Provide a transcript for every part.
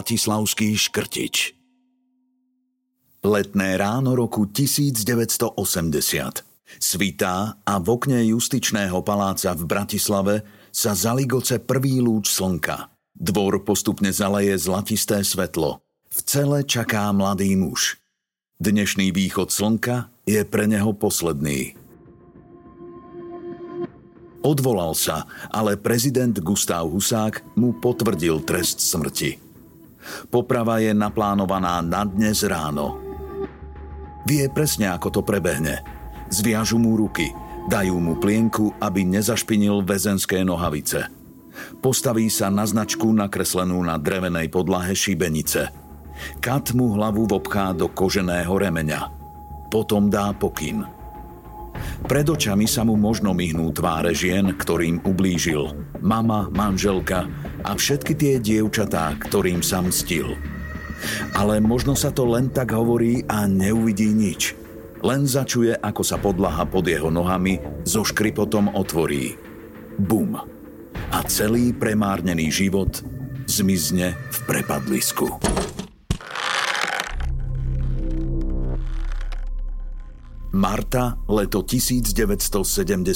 Bratislavský škrtič. Letné ráno roku 1980. Svitá a v okne justičného paláca v Bratislave sa zaligoce prvý lúč slnka. Dvor postupne zaleje zlatisté svetlo. V cele čaká mladý muž. Dnešný východ slnka je pre neho posledný. Odvolal sa, ale prezident Gustav Husák mu potvrdil trest smrti. Poprava je naplánovaná na dnes ráno. Vie presne, ako to prebehne. Zviažu mu ruky, dajú mu plienku, aby nezašpinil väzenské nohavice. Postaví sa na značku nakreslenú na drevenej podlahe šibenice. Kat mu hlavu vobchá do koženého remeňa. Potom dá pokyn – pred očami sa mu možno myhnú tváre žien, ktorým ublížil. Mama, manželka a všetky tie dievčatá, ktorým sa mstil. Ale možno sa to len tak hovorí a neuvidí nič. Len začuje, ako sa podlaha pod jeho nohami so škripotom otvorí. Bum. A celý premárnený život zmizne v prepadlisku. Marta, leto 1978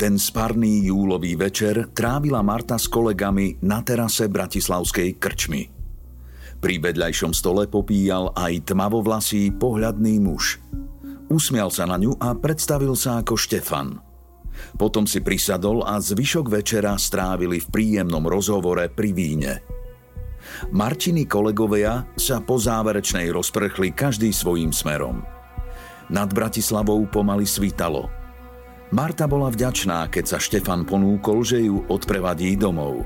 Ten sparný júlový večer trávila Marta s kolegami na terase Bratislavskej krčmy. Pri vedľajšom stole popíjal aj tmavovlasý pohľadný muž. Usmial sa na ňu a predstavil sa ako Štefan. Potom si prisadol a zvyšok večera strávili v príjemnom rozhovore pri víne – Martiny kolegovia sa po záverečnej rozprchli každý svojím smerom. Nad Bratislavou pomaly svítalo. Marta bola vďačná, keď sa Štefan ponúkol, že ju odprevadí domov.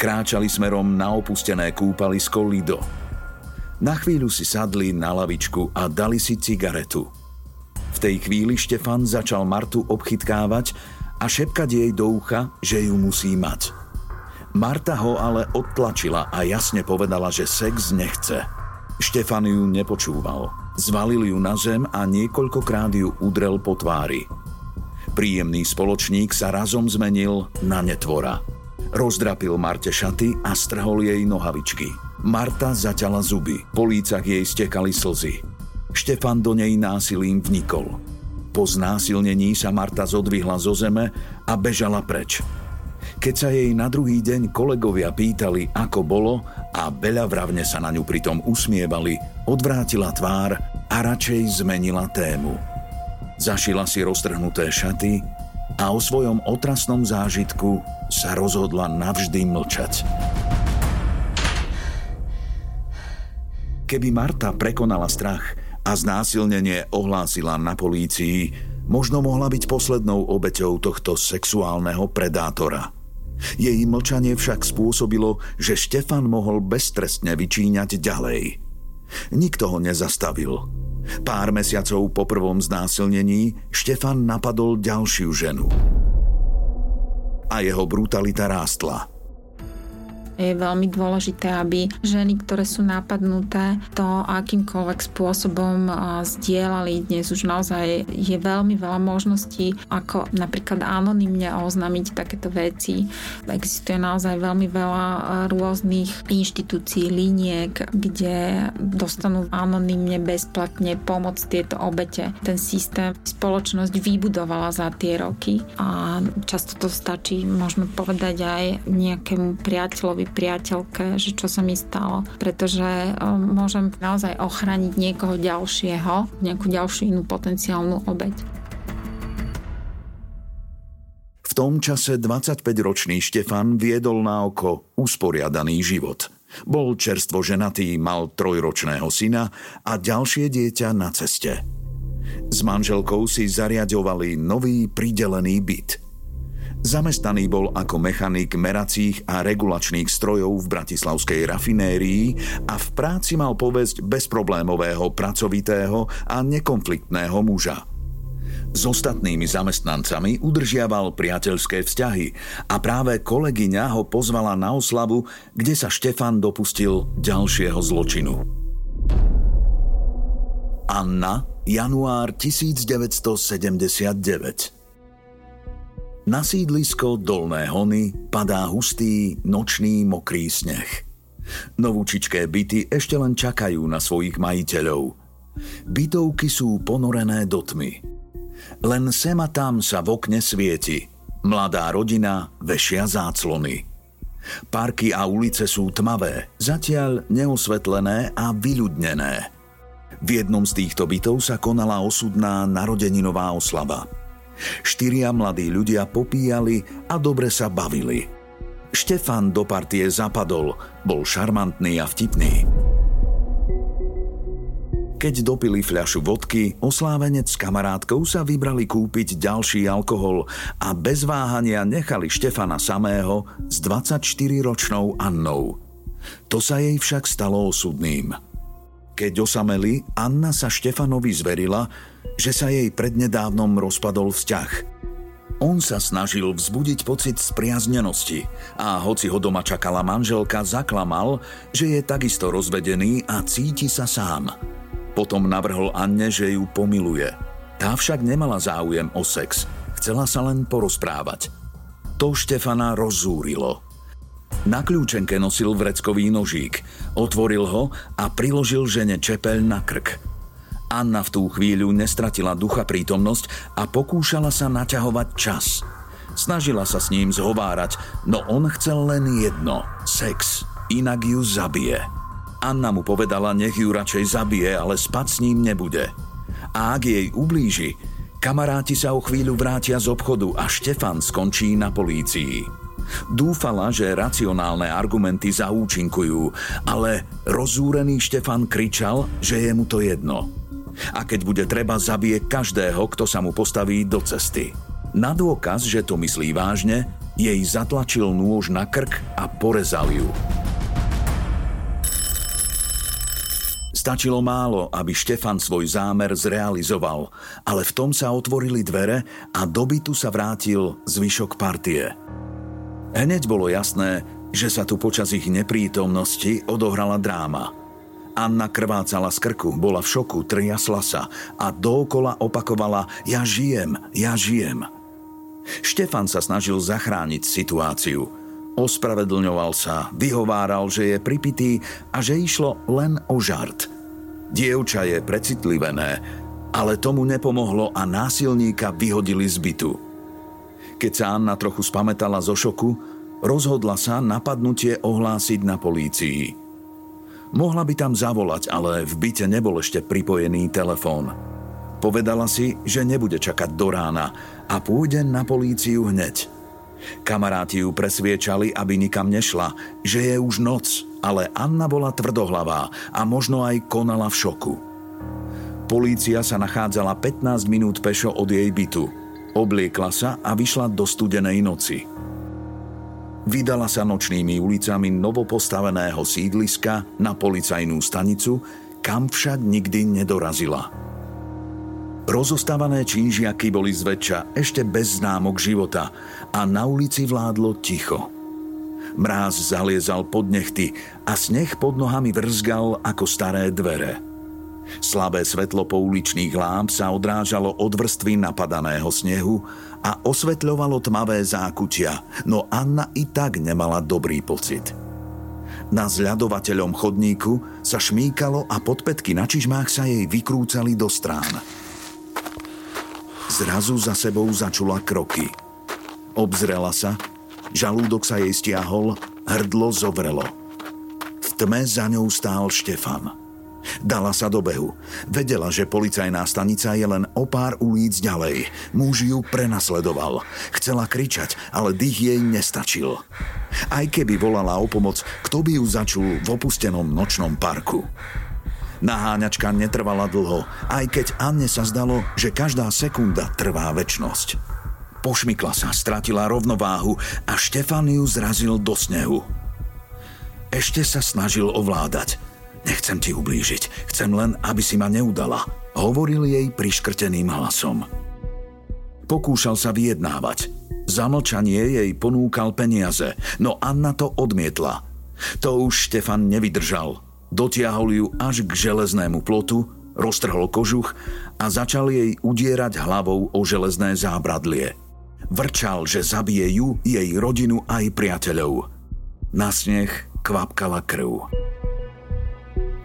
Kráčali smerom na opustené kúpalisko Lido. Na chvíľu si sadli na lavičku a dali si cigaretu. V tej chvíli Štefan začal Martu obchytkávať a šepkať jej do ucha, že ju musí mať. Marta ho ale odtlačila a jasne povedala, že sex nechce. Štefan ju nepočúval. Zvalil ju na zem a niekoľkokrát ju udrel po tvári. Príjemný spoločník sa razom zmenil na netvora. Rozdrapil Marte šaty a strhol jej nohavičky. Marta zaťala zuby, po lícach jej stekali slzy. Štefan do nej násilím vnikol. Po znásilnení sa Marta zodvihla zo zeme a bežala preč. Keď sa jej na druhý deň kolegovia pýtali, ako bolo a vravne sa na ňu pritom usmievali, odvrátila tvár a radšej zmenila tému. Zašila si roztrhnuté šaty a o svojom otrasnom zážitku sa rozhodla navždy mlčať. Keby Marta prekonala strach a znásilnenie ohlásila na polícii, možno mohla byť poslednou obeťou tohto sexuálneho predátora – jej mlčanie však spôsobilo, že Štefan mohol beztrestne vyčíňať ďalej. Nikto ho nezastavil. Pár mesiacov po prvom znásilnení Štefan napadol ďalšiu ženu. A jeho brutalita rástla. Je veľmi dôležité, aby ženy, ktoré sú napadnuté, to akýmkoľvek spôsobom zdieľali. Dnes už naozaj je veľmi veľa možností, ako napríklad anonymne oznámiť takéto veci. Existuje naozaj veľmi veľa rôznych inštitúcií, liniek, kde dostanú anonymne bezplatne pomoc tieto obete. Ten systém spoločnosť vybudovala za tie roky a často to stačí možno povedať aj nejakému priateľovi, priateľke, že čo sa mi stalo, pretože môžem naozaj ochrániť niekoho ďalšieho, nejakú ďalšiu inú potenciálnu obeď. V tom čase 25-ročný Štefan viedol na oko usporiadaný život. Bol čerstvo ženatý, mal trojročného syna a ďalšie dieťa na ceste. S manželkou si zariadovali nový pridelený byt – Zamestnaný bol ako mechanik meracích a regulačných strojov v bratislavskej rafinérii a v práci mal povesť bezproblémového, pracovitého a nekonfliktného muža. S ostatnými zamestnancami udržiaval priateľské vzťahy a práve kolegyňa ho pozvala na oslavu, kde sa Štefan dopustil ďalšieho zločinu. Anna, január 1979 na sídlisko Dolné Hony padá hustý, nočný, mokrý sneh. Novúčičké byty ešte len čakajú na svojich majiteľov. Bytovky sú ponorené do tmy. Len sem a tam sa v okne svieti. Mladá rodina vešia záclony. Parky a ulice sú tmavé, zatiaľ neosvetlené a vyľudnené. V jednom z týchto bytov sa konala osudná narodeninová oslava – Štyria mladí ľudia popíjali a dobre sa bavili. Štefan do partie zapadol, bol šarmantný a vtipný. Keď dopili fľašu vodky, oslávenec s kamarátkou sa vybrali kúpiť ďalší alkohol a bez váhania nechali Štefana samého s 24-ročnou Annou. To sa jej však stalo osudným. Keď osameli, Anna sa Štefanovi zverila, že sa jej prednedávnom rozpadol vzťah. On sa snažil vzbudiť pocit spriaznenosti a hoci ho doma čakala manželka, zaklamal, že je takisto rozvedený a cíti sa sám. Potom navrhol Anne, že ju pomiluje. Tá však nemala záujem o sex, chcela sa len porozprávať. To Štefana rozúrilo. Na kľúčenke nosil vreckový nožík, otvoril ho a priložil žene čepeľ na krk – Anna v tú chvíľu nestratila ducha prítomnosť a pokúšala sa naťahovať čas. Snažila sa s ním zhovárať, no on chcel len jedno – sex, inak ju zabije. Anna mu povedala, nech ju radšej zabije, ale spať s ním nebude. A ak jej ublíži, kamaráti sa o chvíľu vrátia z obchodu a Štefan skončí na polícii. Dúfala, že racionálne argumenty zaúčinkujú, ale rozúrený Štefan kričal, že je mu to jedno – a keď bude treba, zabije každého, kto sa mu postaví do cesty. Na dôkaz, že to myslí vážne, jej zatlačil nôž na krk a porezal ju. Stačilo málo, aby Štefan svoj zámer zrealizoval, ale v tom sa otvorili dvere a do bytu sa vrátil zvyšok partie. Hneď bolo jasné, že sa tu počas ich neprítomnosti odohrala dráma – Anna krvácala z krku, bola v šoku, triasla sa a dookola opakovala Ja žijem, ja žijem. Štefan sa snažil zachrániť situáciu. Ospravedlňoval sa, vyhováral, že je pripitý a že išlo len o žart. Dievča je precitlivené, ale tomu nepomohlo a násilníka vyhodili z bytu. Keď sa Anna trochu spametala zo šoku, rozhodla sa napadnutie ohlásiť na polícii. Mohla by tam zavolať, ale v byte nebol ešte pripojený telefón. Povedala si, že nebude čakať do rána a pôjde na políciu hneď. Kamaráti ju presviečali, aby nikam nešla, že je už noc, ale Anna bola tvrdohlavá a možno aj konala v šoku. Polícia sa nachádzala 15 minút pešo od jej bytu. Obliekla sa a vyšla do studenej noci. Vydala sa nočnými ulicami novopostaveného sídliska na policajnú stanicu, kam však nikdy nedorazila. Rozostávané čížiaky boli zväčša ešte bez známok života a na ulici vládlo ticho. Mráz zaliezal pod nechty a sneh pod nohami vrzgal ako staré dvere. Slabé svetlo pouličných lámp sa odrážalo od vrstvy napadaného snehu a osvetľovalo tmavé zákutia, no Anna i tak nemala dobrý pocit. Na zľadovateľom chodníku sa šmíkalo a podpetky na čižmách sa jej vykrúcali do strán. Zrazu za sebou začula kroky. Obzrela sa, žalúdok sa jej stiahol, hrdlo zovrelo. V tme za ňou stál Štefan. Dala sa do behu. Vedela, že policajná stanica je len o pár ulic ďalej. Muž ju prenasledoval. Chcela kričať, ale dých jej nestačil. Aj keby volala o pomoc, kto by ju začul v opustenom nočnom parku? Naháňačka netrvala dlho, aj keď Anne sa zdalo, že každá sekunda trvá väčnosť. Pošmykla sa, stratila rovnováhu a Štefan ju zrazil do snehu. Ešte sa snažil ovládať – Nechcem ti ublížiť, chcem len, aby si ma neudala, hovoril jej priškrteným hlasom. Pokúšal sa vyjednávať. Za mlčanie jej ponúkal peniaze, no Anna to odmietla. To už Štefan nevydržal. Dotiahol ju až k železnému plotu, roztrhol kožuch a začal jej udierať hlavou o železné zábradlie. Vrčal, že zabije ju, jej rodinu aj priateľov. Na sneh kvapkala krv.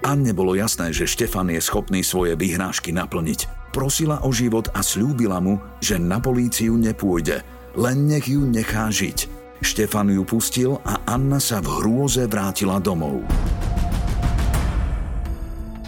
Anne bolo jasné, že Štefan je schopný svoje vyhrážky naplniť. Prosila o život a slúbila mu, že na políciu nepôjde, len nech ju nechá žiť. Štefan ju pustil a Anna sa v hrôze vrátila domov.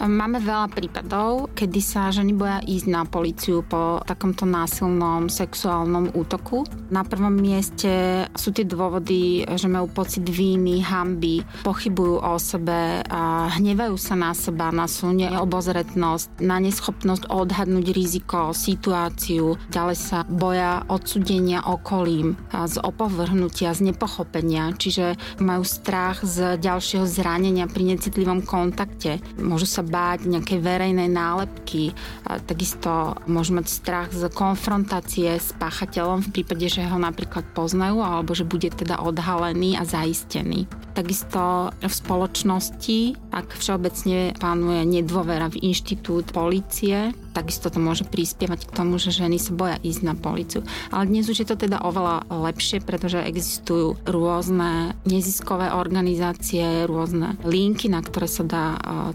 Máme veľa prípadov, kedy sa ženy boja ísť na policiu po takomto násilnom sexuálnom útoku. Na prvom mieste sú tie dôvody, že majú pocit víny, hamby, pochybujú o sebe a hnevajú sa na seba, na svoju neobozretnosť, na neschopnosť odhadnúť riziko, situáciu. Ďalej sa boja odsudenia okolím, z opovrhnutia, z nepochopenia, čiže majú strach z ďalšieho zranenia pri necitlivom kontakte. Môžu sa báť nejakej verejnej nálepky. Takisto môžu mať strach z konfrontácie s páchateľom v prípade, že ho napríklad poznajú alebo že bude teda odhalený a zaistený. Takisto v spoločnosti, ak všeobecne panuje nedôvera v inštitút policie, takisto to môže prispievať k tomu, že ženy sa boja ísť na policiu. Ale dnes už je to teda oveľa lepšie, pretože existujú rôzne neziskové organizácie, rôzne linky, na ktoré sa dá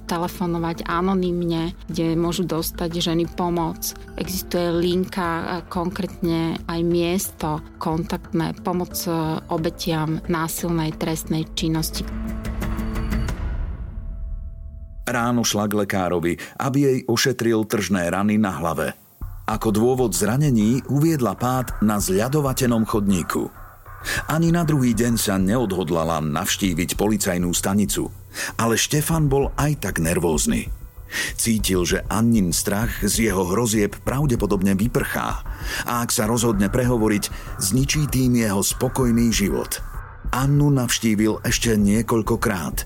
telefonovať anonymne, kde môžu dostať ženy pomoc. Existuje linka, konkrétne aj miesto kontaktné, pomoc e, obetiam násilnej trestnej činnosti činnosti. Ráno šla k lekárovi, aby jej ošetril tržné rany na hlave. Ako dôvod zranení uviedla pád na zľadovatenom chodníku. Ani na druhý deň sa neodhodlala navštíviť policajnú stanicu, ale Štefan bol aj tak nervózny. Cítil, že Annin strach z jeho hrozieb pravdepodobne vyprchá a ak sa rozhodne prehovoriť, zničí tým jeho spokojný život – Annu navštívil ešte niekoľkokrát.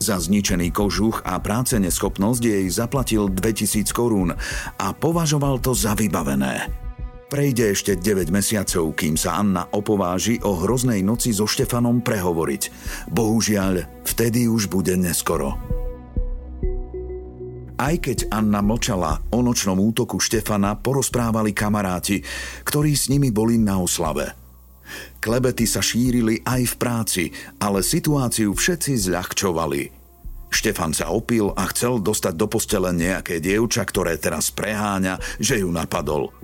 Za zničený kožuch a práce neschopnosť jej zaplatil 2000 korún a považoval to za vybavené. Prejde ešte 9 mesiacov, kým sa Anna opováži o hroznej noci so Štefanom prehovoriť. Bohužiaľ, vtedy už bude neskoro. Aj keď Anna mlčala o nočnom útoku Štefana, porozprávali kamaráti, ktorí s nimi boli na oslave – Klebety sa šírili aj v práci, ale situáciu všetci zľahčovali. Štefan sa opil a chcel dostať do postele nejaké dievča, ktoré teraz preháňa, že ju napadol.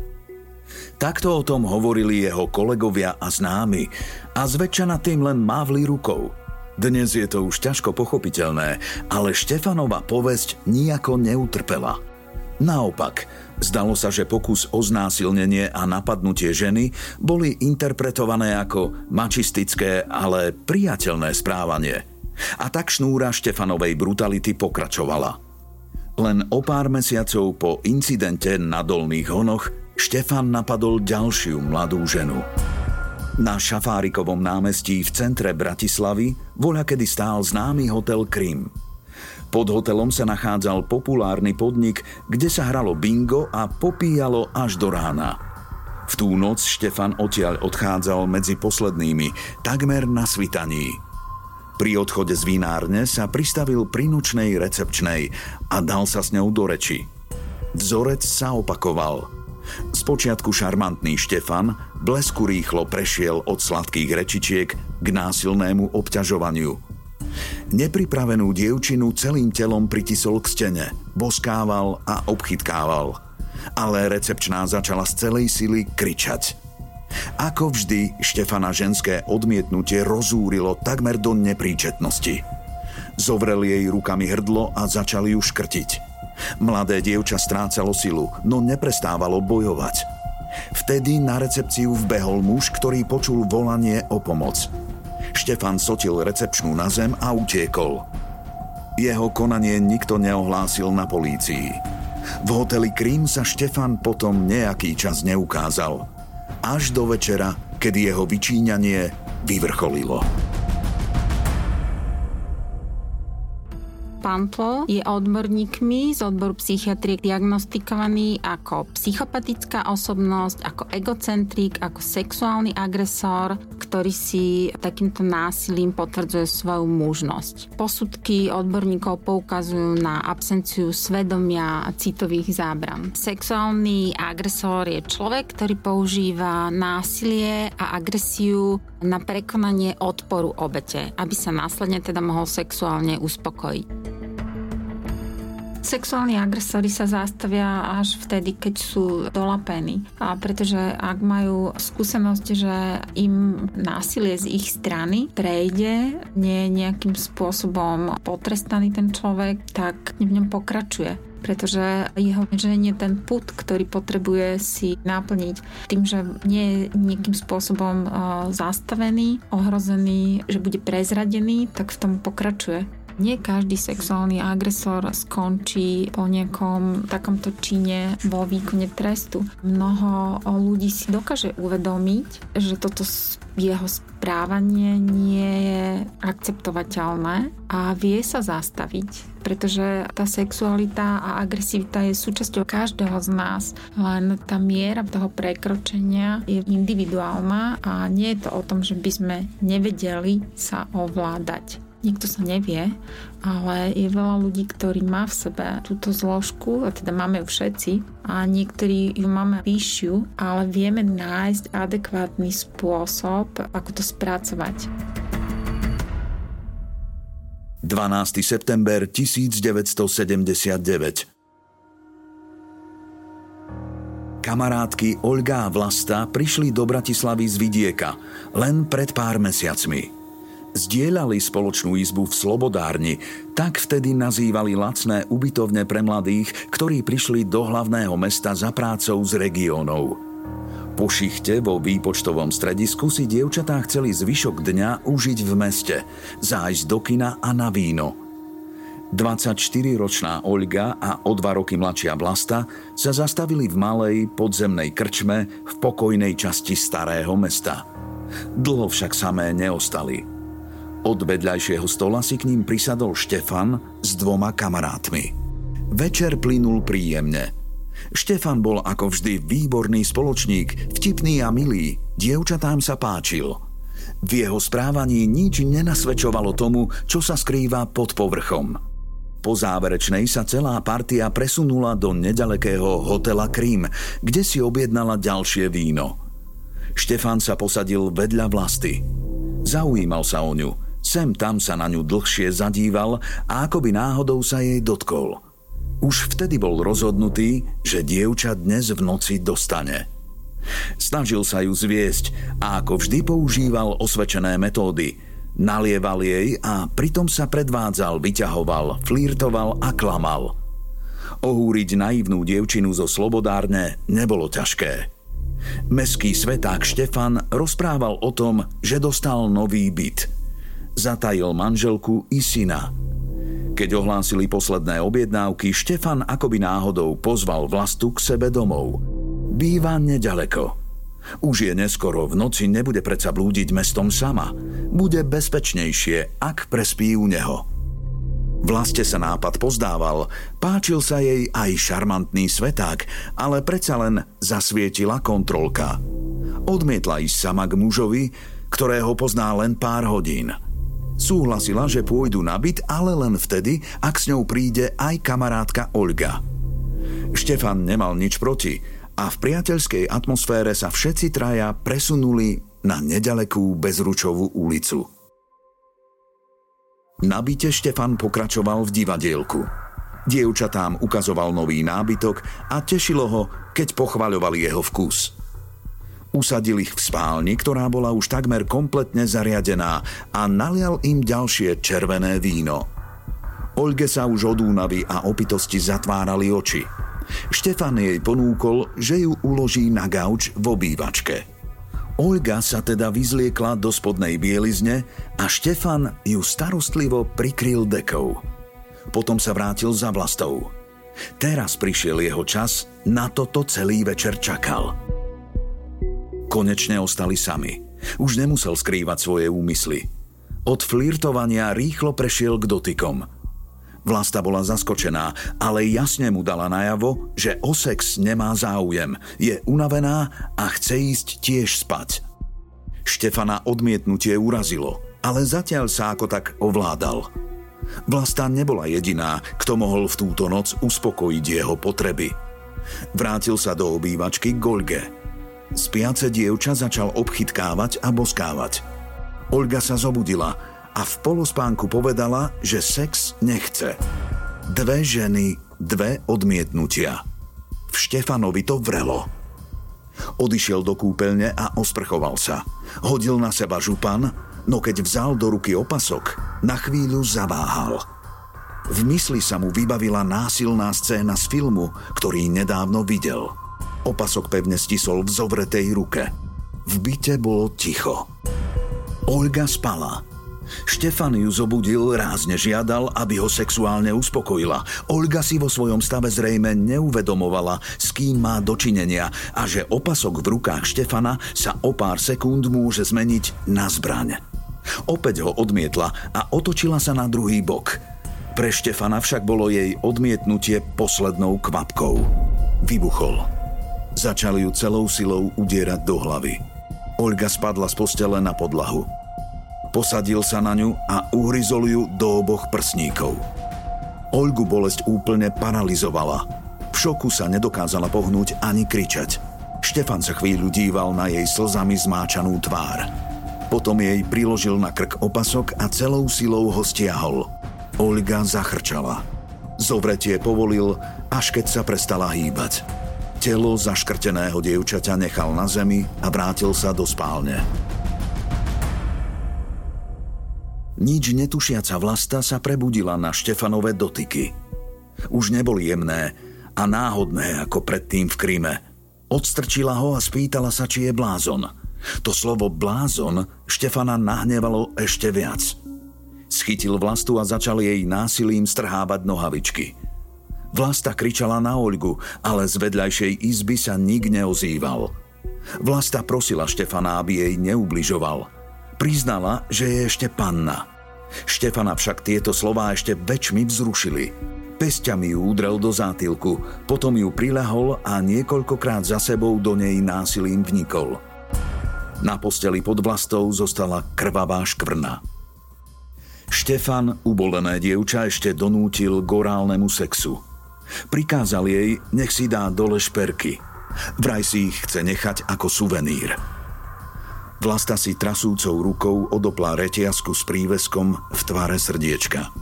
Takto o tom hovorili jeho kolegovia a známi a zväčša tým len mávli rukou. Dnes je to už ťažko pochopiteľné, ale Štefanova povesť nijako neutrpela. Naopak, Zdalo sa, že pokus o znásilnenie a napadnutie ženy boli interpretované ako mačistické, ale priateľné správanie. A tak šnúra Štefanovej brutality pokračovala. Len o pár mesiacov po incidente na Dolných honoch Štefan napadol ďalšiu mladú ženu. Na Šafárikovom námestí v centre Bratislavy voľa stál známy hotel Krym – pod hotelom sa nachádzal populárny podnik, kde sa hralo bingo a popíjalo až do rána. V tú noc Štefan odtiaľ odchádzal medzi poslednými, takmer na svitaní. Pri odchode z vinárne sa pristavil pri nočnej recepčnej a dal sa s ňou do reči. Vzorec sa opakoval. Spočiatku šarmantný Štefan blesku rýchlo prešiel od sladkých rečičiek k násilnému obťažovaniu. Nepripravenú dievčinu celým telom pritisol k stene, boskával a obchytkával. Ale recepčná začala z celej sily kričať – ako vždy, Štefana ženské odmietnutie rozúrilo takmer do nepríčetnosti. Zovrel jej rukami hrdlo a začali ju škrtiť. Mladé dievča strácalo silu, no neprestávalo bojovať. Vtedy na recepciu vbehol muž, ktorý počul volanie o pomoc. Štefan sotil recepčnú na zem a utiekol. Jeho konanie nikto neohlásil na polícii. V hoteli Krím sa Štefan potom nejaký čas neukázal – až do večera, kedy jeho vyčíňanie vyvrcholilo. Pantl je odborníkmi z odboru psychiatrie diagnostikovaný ako psychopatická osobnosť, ako egocentrik, ako sexuálny agresor, ktorý si takýmto násilím potvrdzuje svoju mužnosť. Posudky odborníkov poukazujú na absenciu svedomia a citových zábran. Sexuálny agresor je človek, ktorý používa násilie a agresiu na prekonanie odporu obete, aby sa následne teda mohol sexuálne uspokojiť. Sexuálni agresori sa zastavia až vtedy, keď sú dolapení. A pretože ak majú skúsenosť, že im násilie z ich strany prejde, nie je nejakým spôsobom potrestaný ten človek, tak v ňom pokračuje pretože jeho ženie ten put, ktorý potrebuje si naplniť tým, že nie je nejakým spôsobom zastavený, ohrozený, že bude prezradený, tak v tom pokračuje. Nie každý sexuálny agresor skončí po nejakom takomto čine vo výkone trestu. Mnoho ľudí si dokáže uvedomiť, že toto jeho správanie nie je akceptovateľné a vie sa zastaviť, pretože tá sexualita a agresivita je súčasťou každého z nás, len tá miera toho prekročenia je individuálna a nie je to o tom, že by sme nevedeli sa ovládať nikto sa nevie, ale je veľa ľudí, ktorí má v sebe túto zložku, a teda máme ju všetci, a niektorí ju máme vyššiu, ale vieme nájsť adekvátny spôsob, ako to spracovať. 12. september 1979 Kamarátky Olga a Vlasta prišli do Bratislavy z vidieka len pred pár mesiacmi zdieľali spoločnú izbu v Slobodárni, tak vtedy nazývali lacné ubytovne pre mladých, ktorí prišli do hlavného mesta za prácou z regiónov. Po šichte vo výpočtovom stredisku si dievčatá chceli zvyšok dňa užiť v meste, zájsť do kina a na víno. 24-ročná Olga a o dva roky mladšia Vlasta sa zastavili v malej podzemnej krčme v pokojnej časti starého mesta. Dlho však samé neostali – od vedľajšieho stola si k ním prisadol Štefan s dvoma kamarátmi. Večer plynul príjemne. Štefan bol ako vždy výborný spoločník, vtipný a milý, dievčatám sa páčil. V jeho správaní nič nenasvedčovalo tomu, čo sa skrýva pod povrchom. Po záverečnej sa celá partia presunula do nedalekého hotela Krím, kde si objednala ďalšie víno. Štefan sa posadil vedľa vlasty. Zaujímal sa o ňu – Sem tam sa na ňu dlhšie zadíval a ako by náhodou sa jej dotkol. Už vtedy bol rozhodnutý, že dievča dnes v noci dostane. Snažil sa ju zviesť a ako vždy používal osvedčené metódy. Nalieval jej a pritom sa predvádzal, vyťahoval, flírtoval a klamal. Ohúriť naivnú dievčinu zo Slobodárne nebolo ťažké. Meský sveták Štefan rozprával o tom, že dostal nový byt – zatajil manželku i syna. Keď ohlásili posledné objednávky, Štefan akoby náhodou pozval vlastu k sebe domov. Býva nedaleko. Už je neskoro, v noci nebude predsa blúdiť mestom sama. Bude bezpečnejšie, ak prespí u neho. Vlaste sa nápad pozdával, páčil sa jej aj šarmantný sveták, ale predsa len zasvietila kontrolka. Odmietla ísť sama k mužovi, ktorého pozná len pár hodín – Súhlasila, že pôjdu na byt, ale len vtedy, ak s ňou príde aj kamarátka Olga. Štefan nemal nič proti a v priateľskej atmosfére sa všetci traja presunuli na nedalekú Bezručovú ulicu. Na byte Štefan pokračoval v divadielku. Dievčatám ukazoval nový nábytok a tešilo ho, keď pochvaľovali jeho vkus. Usadil ich v spálni, ktorá bola už takmer kompletne zariadená a nalial im ďalšie červené víno. Olge sa už od únavy a opitosti zatvárali oči. Štefan jej ponúkol, že ju uloží na gauč v obývačke. Olga sa teda vyzliekla do spodnej bielizne a Štefan ju starostlivo prikryl dekou. Potom sa vrátil za vlastou. Teraz prišiel jeho čas, na toto celý večer čakal. Konečne ostali sami. Už nemusel skrývať svoje úmysly. Od flirtovania rýchlo prešiel k dotykom – Vlasta bola zaskočená, ale jasne mu dala najavo, že o sex nemá záujem, je unavená a chce ísť tiež spať. Štefana odmietnutie urazilo, ale zatiaľ sa ako tak ovládal. Vlasta nebola jediná, kto mohol v túto noc uspokojiť jeho potreby. Vrátil sa do obývačky Golge. Spiace dievča začal obchytkávať a boskávať. Olga sa zobudila – a v polospánku povedala, že sex nechce. Dve ženy, dve odmietnutia. V Štefanovi to vrelo. Odišiel do kúpeľne a osprchoval sa. Hodil na seba župan, no keď vzal do ruky opasok, na chvíľu zaváhal. V mysli sa mu vybavila násilná scéna z filmu, ktorý nedávno videl. Opasok pevne stisol v zovretej ruke. V byte bolo ticho. Olga spala Štefan ju zobudil, rázne žiadal, aby ho sexuálne uspokojila. Olga si vo svojom stave zrejme neuvedomovala, s kým má dočinenia a že opasok v rukách Štefana sa o pár sekúnd môže zmeniť na zbraň. Opäť ho odmietla a otočila sa na druhý bok. Pre Štefana však bolo jej odmietnutie poslednou kvapkou. Vybuchol. Začali ju celou silou udierať do hlavy. Olga spadla z postele na podlahu. Posadil sa na ňu a uhryzol ju do oboch prsníkov. Olgu bolesť úplne paralizovala. V šoku sa nedokázala pohnúť ani kričať. Štefan sa chvíľu díval na jej slzami zmáčanú tvár. Potom jej priložil na krk opasok a celou silou ho stiahol. Olga zachrčala. Zovretie povolil, až keď sa prestala hýbať. Telo zaškrteného dievčaťa nechal na zemi a vrátil sa do spálne. Nič netušiaca vlasta sa prebudila na Štefanové dotyky. Už neboli jemné a náhodné ako predtým v Kríme. Odstrčila ho a spýtala sa, či je blázon. To slovo blázon Štefana nahnevalo ešte viac. Schytil vlastu a začal jej násilím strhávať nohavičky. Vlasta kričala na Olgu, ale z vedľajšej izby sa nik neozýval. Vlasta prosila Štefana, aby jej neubližoval – Priznala, že je ešte panna. Štefana však tieto slová ešte väčšmi vzrušili. Pesťami ju udrel do zátilku, potom ju prilahol a niekoľkokrát za sebou do nej násilím vnikol. Na posteli pod vlastou zostala krvavá škvrna. Štefan, ubolené dievča, ešte donútil k sexu. Prikázal jej, nech si dá dole šperky. Vraj si ich chce nechať ako suvenír. Vlasta si trasúcou rukou odoplá retiasku s príveskom v tvare srdiečka.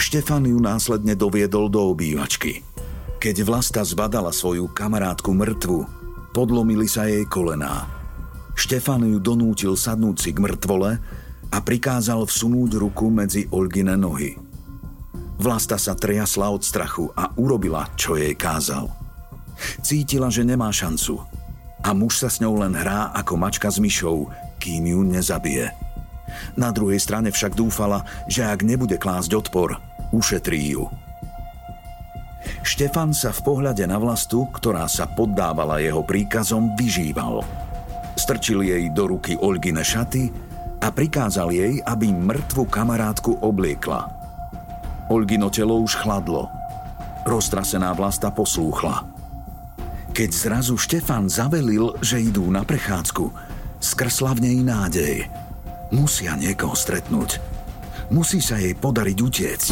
Štefan ju následne doviedol do obývačky. Keď Vlasta zbadala svoju kamarátku mŕtvu, podlomili sa jej kolená. Štefan ju donútil sadnúť si k mŕtvole a prikázal vsunúť ruku medzi Olgine nohy. Vlasta sa triasla od strachu a urobila, čo jej kázal. Cítila, že nemá šancu – a muž sa s ňou len hrá ako mačka s myšou, kým ju nezabije. Na druhej strane však dúfala, že ak nebude klásť odpor, ušetrí ju. Štefan sa v pohľade na vlastu, ktorá sa poddávala jeho príkazom, vyžíval. Strčil jej do ruky Olgine šaty a prikázal jej, aby mŕtvu kamarátku obliekla. Olgino telo už chladlo. Roztrasená vlasta poslúchla – keď zrazu Štefan zavelil, že idú na prechádzku, skrsla v nej nádej. Musia niekoho stretnúť. Musí sa jej podariť utiecť.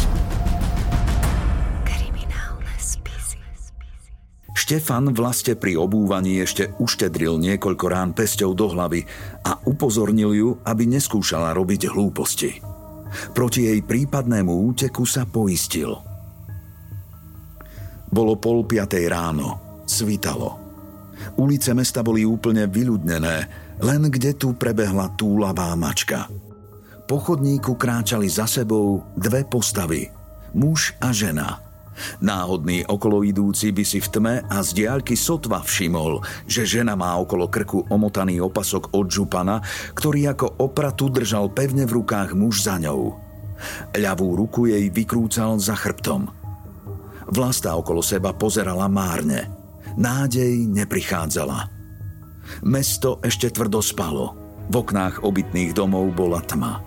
Štefan vlastne pri obúvaní ešte uštedril niekoľko rán pesťou do hlavy a upozornil ju, aby neskúšala robiť hlúposti. Proti jej prípadnému úteku sa poistil. Bolo pol piatej ráno. Svitalo. Ulice mesta boli úplne vyľudnené, len kde tu prebehla túlavá mačka. Po chodníku kráčali za sebou dve postavy. Muž a žena – Náhodný okoloidúci by si v tme a z diaľky sotva všimol, že žena má okolo krku omotaný opasok od župana, ktorý ako opratu držal pevne v rukách muž za ňou. Ľavú ruku jej vykrúcal za chrbtom. Vlasta okolo seba pozerala márne. Nádej neprichádzala. Mesto ešte tvrdo spalo. V oknách obytných domov bola tma.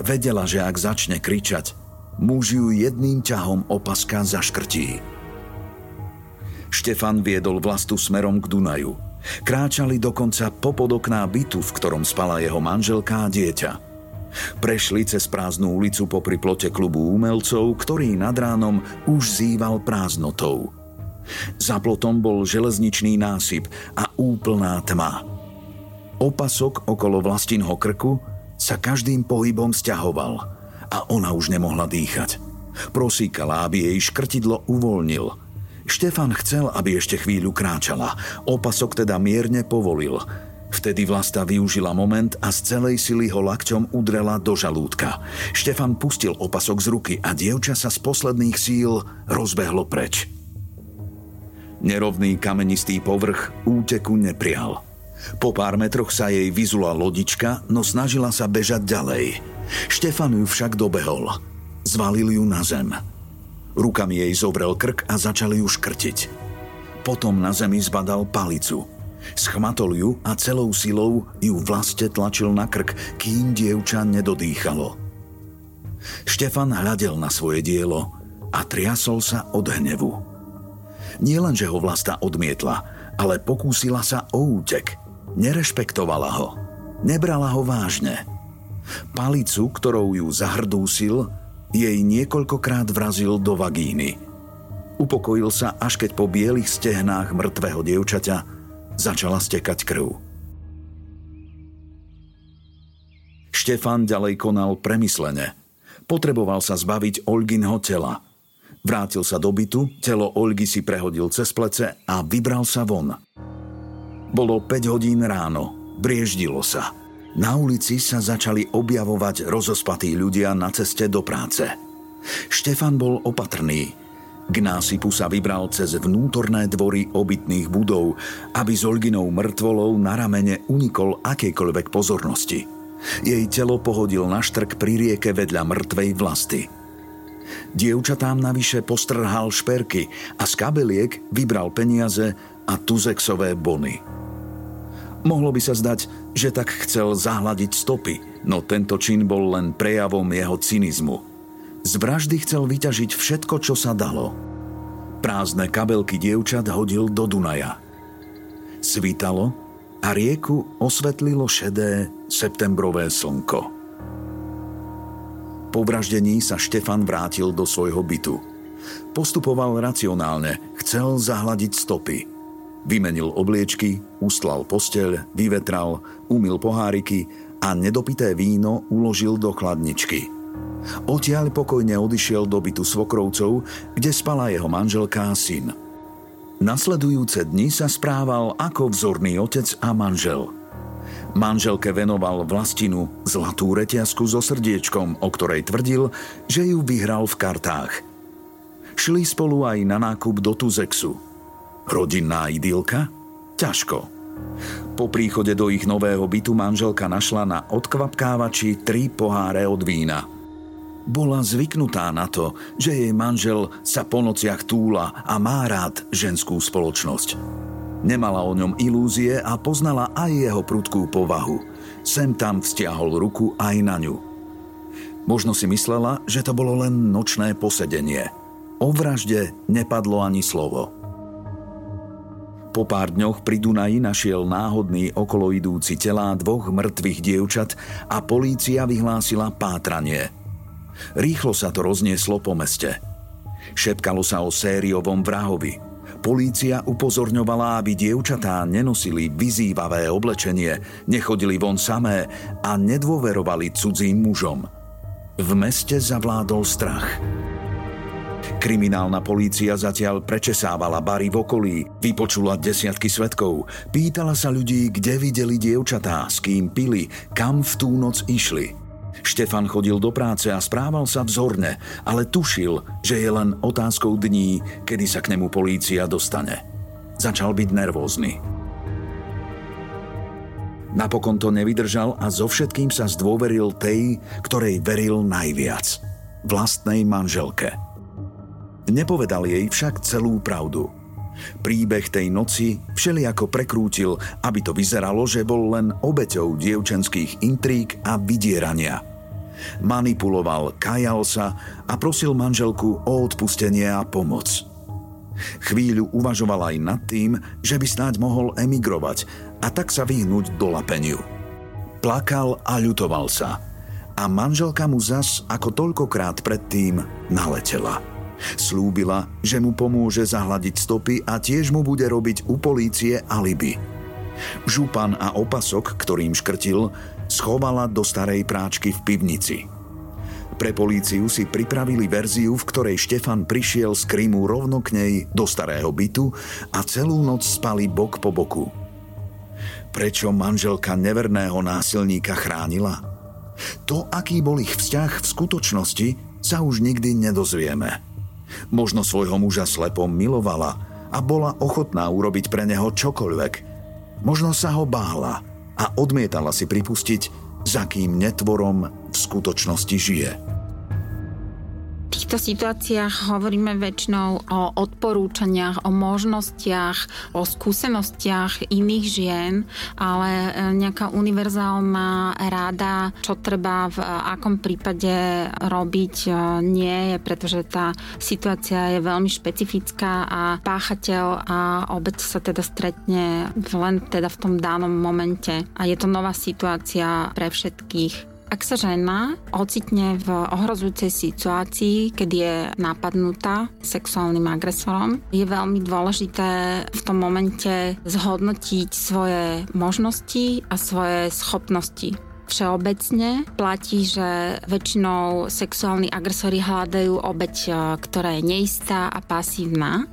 Vedela, že ak začne kričať, Muž ju jedným ťahom opaska zaškrtí. Štefan viedol vlastu smerom k Dunaju. Kráčali dokonca popod okná bytu, v ktorom spala jeho manželka a dieťa. Prešli cez prázdnu ulicu popri plote klubu umelcov, ktorý nad ránom už zýval prázdnotou. Za plotom bol železničný násyp a úplná tma. Opasok okolo vlastinho krku sa každým pohybom stiahoval – a ona už nemohla dýchať. Prosíkala, aby jej škrtidlo uvoľnil. Štefan chcel, aby ešte chvíľu kráčala. Opasok teda mierne povolil. Vtedy Vlasta využila moment a z celej sily ho lakťom udrela do žalúdka. Štefan pustil opasok z ruky a dievča sa z posledných síl rozbehlo preč. Nerovný kamenistý povrch úteku neprial. Po pár metroch sa jej vyzula lodička, no snažila sa bežať ďalej – Štefan ju však dobehol. Zvalil ju na zem. Rukami jej zobrel krk a začali ju škrtiť. Potom na zemi zbadal palicu. Schmatol ju a celou silou ju vlaste tlačil na krk, kým dievča nedodýchalo. Štefan hľadel na svoje dielo a triasol sa od hnevu. Nie len, že ho vlasta odmietla, ale pokúsila sa o útek. Nerešpektovala ho. Nebrala ho vážne – Palicu, ktorou ju zahrdúsil, jej niekoľkokrát vrazil do vagíny. Upokojil sa, až keď po bielých stehnách mŕtvého dievčaťa začala stekať krv. Štefan ďalej konal premyslene. Potreboval sa zbaviť Olginho tela. Vrátil sa do bytu, telo Olgy si prehodil cez plece a vybral sa von. Bolo 5 hodín ráno, brieždilo sa – na ulici sa začali objavovať rozospatí ľudia na ceste do práce. Štefan bol opatrný. K násypu sa vybral cez vnútorné dvory obytných budov, aby s Olginou mŕtvolou na ramene unikol akejkoľvek pozornosti. Jej telo pohodil na štrk pri rieke vedľa mŕtvej vlasty. Dievčatám navyše postrhal šperky a z kabeliek vybral peniaze a tuzexové bony. Mohlo by sa zdať, že tak chcel zahladiť stopy, no tento čin bol len prejavom jeho cynizmu. Z vraždy chcel vyťažiť všetko, čo sa dalo. Prázdne kabelky dievčat hodil do Dunaja. Svítalo a rieku osvetlilo šedé septembrové slnko. Po vraždení sa Štefan vrátil do svojho bytu. Postupoval racionálne, chcel zahladiť stopy – Vymenil obliečky, ustlal posteľ, vyvetral, umil poháriky a nedopité víno uložil do chladničky. Odtiaľ pokojne odišiel do bytu svokrovcov, kde spala jeho manželka a syn. Nasledujúce dni sa správal ako vzorný otec a manžel. Manželke venoval vlastinu zlatú reťazku so srdiečkom, o ktorej tvrdil, že ju vyhral v kartách. Šli spolu aj na nákup do Tuzexu – Rodinná idylka? Ťažko. Po príchode do ich nového bytu manželka našla na odkvapkávači tri poháre od vína. Bola zvyknutá na to, že jej manžel sa po nociach túla a má rád ženskú spoločnosť. Nemala o ňom ilúzie a poznala aj jeho prudkú povahu. Sem tam vzťahol ruku aj na ňu. Možno si myslela, že to bolo len nočné posedenie. O vražde nepadlo ani slovo. Po pár dňoch pri Dunaji našiel náhodný okoloidúci telá dvoch mŕtvych dievčat a polícia vyhlásila pátranie. Rýchlo sa to roznieslo po meste. Šepkalo sa o sériovom vrahovi. Polícia upozorňovala, aby dievčatá nenosili vyzývavé oblečenie, nechodili von samé a nedôverovali cudzím mužom. V meste zavládol strach. Kriminálna polícia zatiaľ prečesávala bary v okolí, vypočula desiatky svetkov, pýtala sa ľudí, kde videli dievčatá, s kým pili, kam v tú noc išli. Štefan chodil do práce a správal sa vzorne, ale tušil, že je len otázkou dní, kedy sa k nemu polícia dostane. Začal byť nervózny. Napokon to nevydržal a so všetkým sa zdôveril tej, ktorej veril najviac. Vlastnej manželke. Nepovedal jej však celú pravdu. Príbeh tej noci všelijako prekrútil, aby to vyzeralo, že bol len obeťou dievčenských intrík a vydierania – Manipuloval, kajal sa a prosil manželku o odpustenie a pomoc. Chvíľu uvažoval aj nad tým, že by snáď mohol emigrovať a tak sa vyhnúť do lapeniu. Plakal a ľutoval sa. A manželka mu zas ako toľkokrát predtým naletela. Slúbila, že mu pomôže zahladiť stopy a tiež mu bude robiť u polície alibi. Župan a opasok, ktorým škrtil, schovala do starej práčky v pivnici. Pre políciu si pripravili verziu, v ktorej Štefan prišiel z Krymu rovno k nej do starého bytu a celú noc spali bok po boku. Prečo manželka neverného násilníka chránila? To, aký bol ich vzťah v skutočnosti, sa už nikdy nedozvieme. Možno svojho muža slepom milovala a bola ochotná urobiť pre neho čokoľvek. Možno sa ho bála – a odmietala si pripustiť, za kým netvorom v skutočnosti žije týchto situáciách hovoríme väčšinou o odporúčaniach, o možnostiach, o skúsenostiach iných žien, ale e, nejaká univerzálna rada, čo treba v akom prípade robiť, e, nie je, pretože tá situácia je veľmi špecifická a páchateľ a obec sa teda stretne len teda v tom danom momente. A je to nová situácia pre všetkých. Ak sa žena ocitne v ohrozujúcej situácii, keď je napadnutá sexuálnym agresorom, je veľmi dôležité v tom momente zhodnotiť svoje možnosti a svoje schopnosti. Všeobecne platí, že väčšinou sexuálni agresori hľadajú obeď, e, ktorá je neistá a pasívna,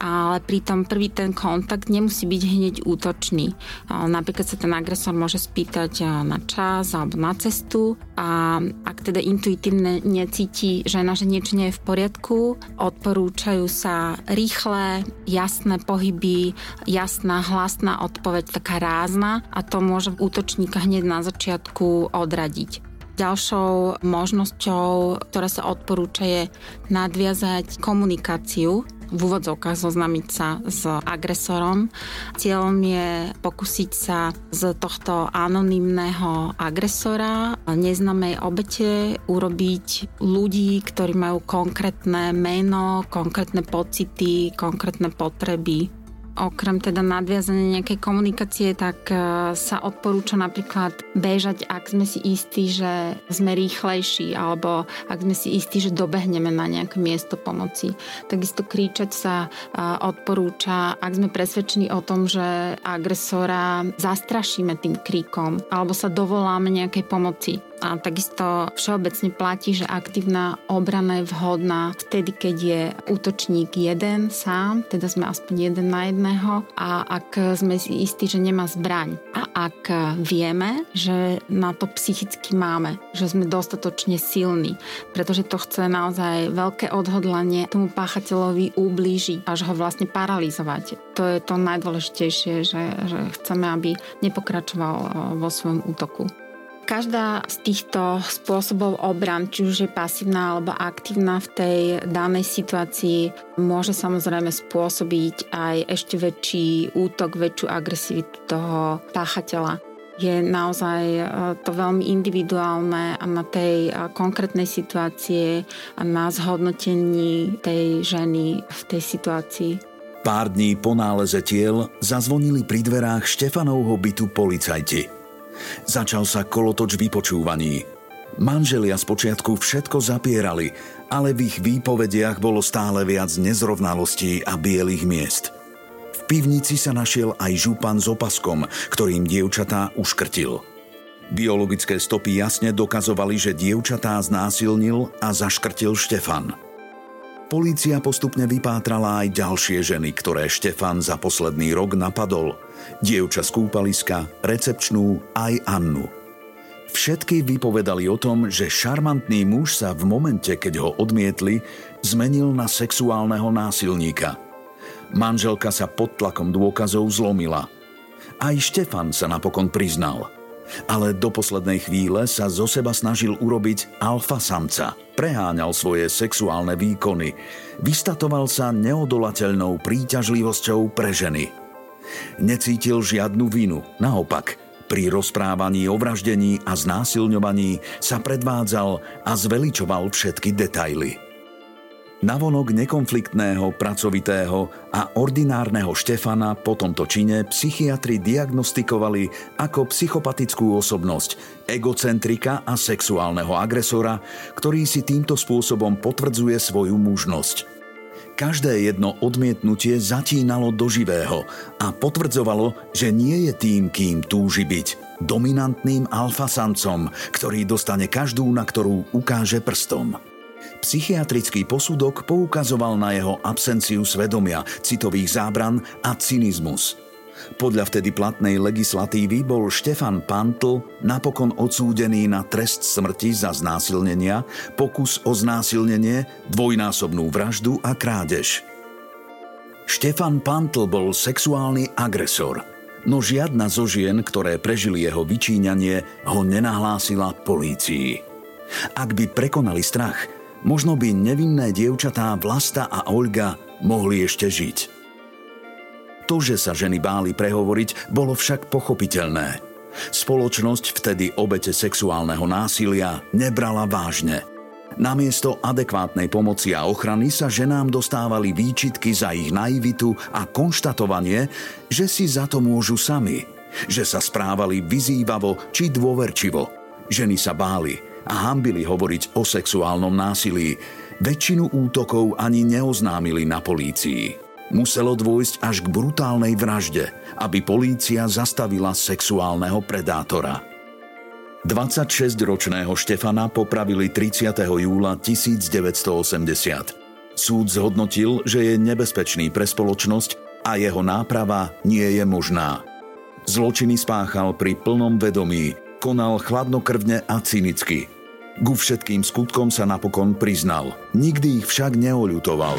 ale pritom prvý ten kontakt nemusí byť hneď útočný. Napríklad sa ten agresor môže spýtať na čas alebo na cestu a ak teda intuitívne necíti žena, že niečo nie je v poriadku, odporúčajú sa rýchle, jasné pohyby, jasná, hlasná odpoveď, taká rázna a to môže útočníka hneď na začiatku odradiť. Ďalšou možnosťou, ktorá sa odporúča, je nadviazať komunikáciu v úvodzovkách zoznamiť sa s agresorom. Cieľom je pokúsiť sa z tohto anonymného agresora, neznámej obete, urobiť ľudí, ktorí majú konkrétne meno, konkrétne pocity, konkrétne potreby okrem teda nadviazania nejakej komunikácie, tak e, sa odporúča napríklad bežať, ak sme si istí, že sme rýchlejší, alebo ak sme si istí, že dobehneme na nejaké miesto pomoci. Takisto kričať sa e, odporúča, ak sme presvedčení o tom, že agresora zastrašíme tým kríkom, alebo sa dovoláme nejakej pomoci. A takisto všeobecne platí, že aktívna obrana je vhodná vtedy, keď je útočník jeden sám, teda sme aspoň jeden na jedného a ak sme si istí, že nemá zbraň. A ak vieme, že na to psychicky máme, že sme dostatočne silní, pretože to chce naozaj veľké odhodlanie tomu páchateľovi ublížiť, až ho vlastne paralizovať. To je to najdôležitejšie, že, že chceme, aby nepokračoval vo svojom útoku. Každá z týchto spôsobov obran, či už je pasívna alebo aktívna v tej danej situácii, môže samozrejme spôsobiť aj ešte väčší útok, väčšiu agresivitu toho páchateľa je naozaj e, to veľmi individuálne a na tej e, konkrétnej situácie a na zhodnotení tej ženy v tej situácii. Pár dní po náleze tiel zazvonili pri dverách Štefanovho bytu policajti. Začal sa kolotoč vypočúvaní. Manželia spočiatku všetko zapierali, ale v ich výpovediach bolo stále viac nezrovnalostí a bielých miest. V pivnici sa našiel aj župan s opaskom, ktorým dievčatá uškrtil. Biologické stopy jasne dokazovali, že dievčatá znásilnil a zaškrtil Štefan. Polícia postupne vypátrala aj ďalšie ženy, ktoré Štefan za posledný rok napadol. Dievča z kúpaliska, recepčnú aj Annu – Všetky vypovedali o tom, že šarmantný muž sa v momente, keď ho odmietli, zmenil na sexuálneho násilníka. Manželka sa pod tlakom dôkazov zlomila. Aj Štefan sa napokon priznal. Ale do poslednej chvíle sa zo seba snažil urobiť alfa samca. Preháňal svoje sexuálne výkony. Vystatoval sa neodolateľnou príťažlivosťou pre ženy. Necítil žiadnu vinu, naopak – pri rozprávaní o vraždení a znásilňovaní sa predvádzal a zveličoval všetky detaily. Navonok nekonfliktného, pracovitého a ordinárneho Štefana po tomto čine psychiatri diagnostikovali ako psychopatickú osobnosť, egocentrika a sexuálneho agresora, ktorý si týmto spôsobom potvrdzuje svoju mužnosť. Každé jedno odmietnutie zatínalo do živého a potvrdzovalo, že nie je tým, kým túži byť. Dominantným alfasancom, ktorý dostane každú, na ktorú ukáže prstom. Psychiatrický posudok poukazoval na jeho absenciu svedomia, citových zábran a cynizmus – podľa vtedy platnej legislatívy bol Štefan Pantl napokon odsúdený na trest smrti za znásilnenia, pokus o znásilnenie, dvojnásobnú vraždu a krádež. Štefan Pantl bol sexuálny agresor, no žiadna zo žien, ktoré prežili jeho vyčíňanie, ho nenahlásila polícii. Ak by prekonali strach, možno by nevinné dievčatá Vlasta a Olga mohli ešte žiť. To, že sa ženy báli prehovoriť, bolo však pochopiteľné. Spoločnosť vtedy obete sexuálneho násilia nebrala vážne. Namiesto adekvátnej pomoci a ochrany sa ženám dostávali výčitky za ich naivitu a konštatovanie, že si za to môžu sami, že sa správali vyzývavo či dôverčivo. Ženy sa báli a hambili hovoriť o sexuálnom násilí. Väčšinu útokov ani neoznámili na polícii. Muselo dôjsť až k brutálnej vražde, aby polícia zastavila sexuálneho predátora. 26-ročného Štefana popravili 30. júla 1980. Súd zhodnotil, že je nebezpečný pre spoločnosť a jeho náprava nie je možná. Zločiny spáchal pri plnom vedomí, konal chladnokrvne a cynicky. Ku všetkým skutkom sa napokon priznal, nikdy ich však neoľutoval.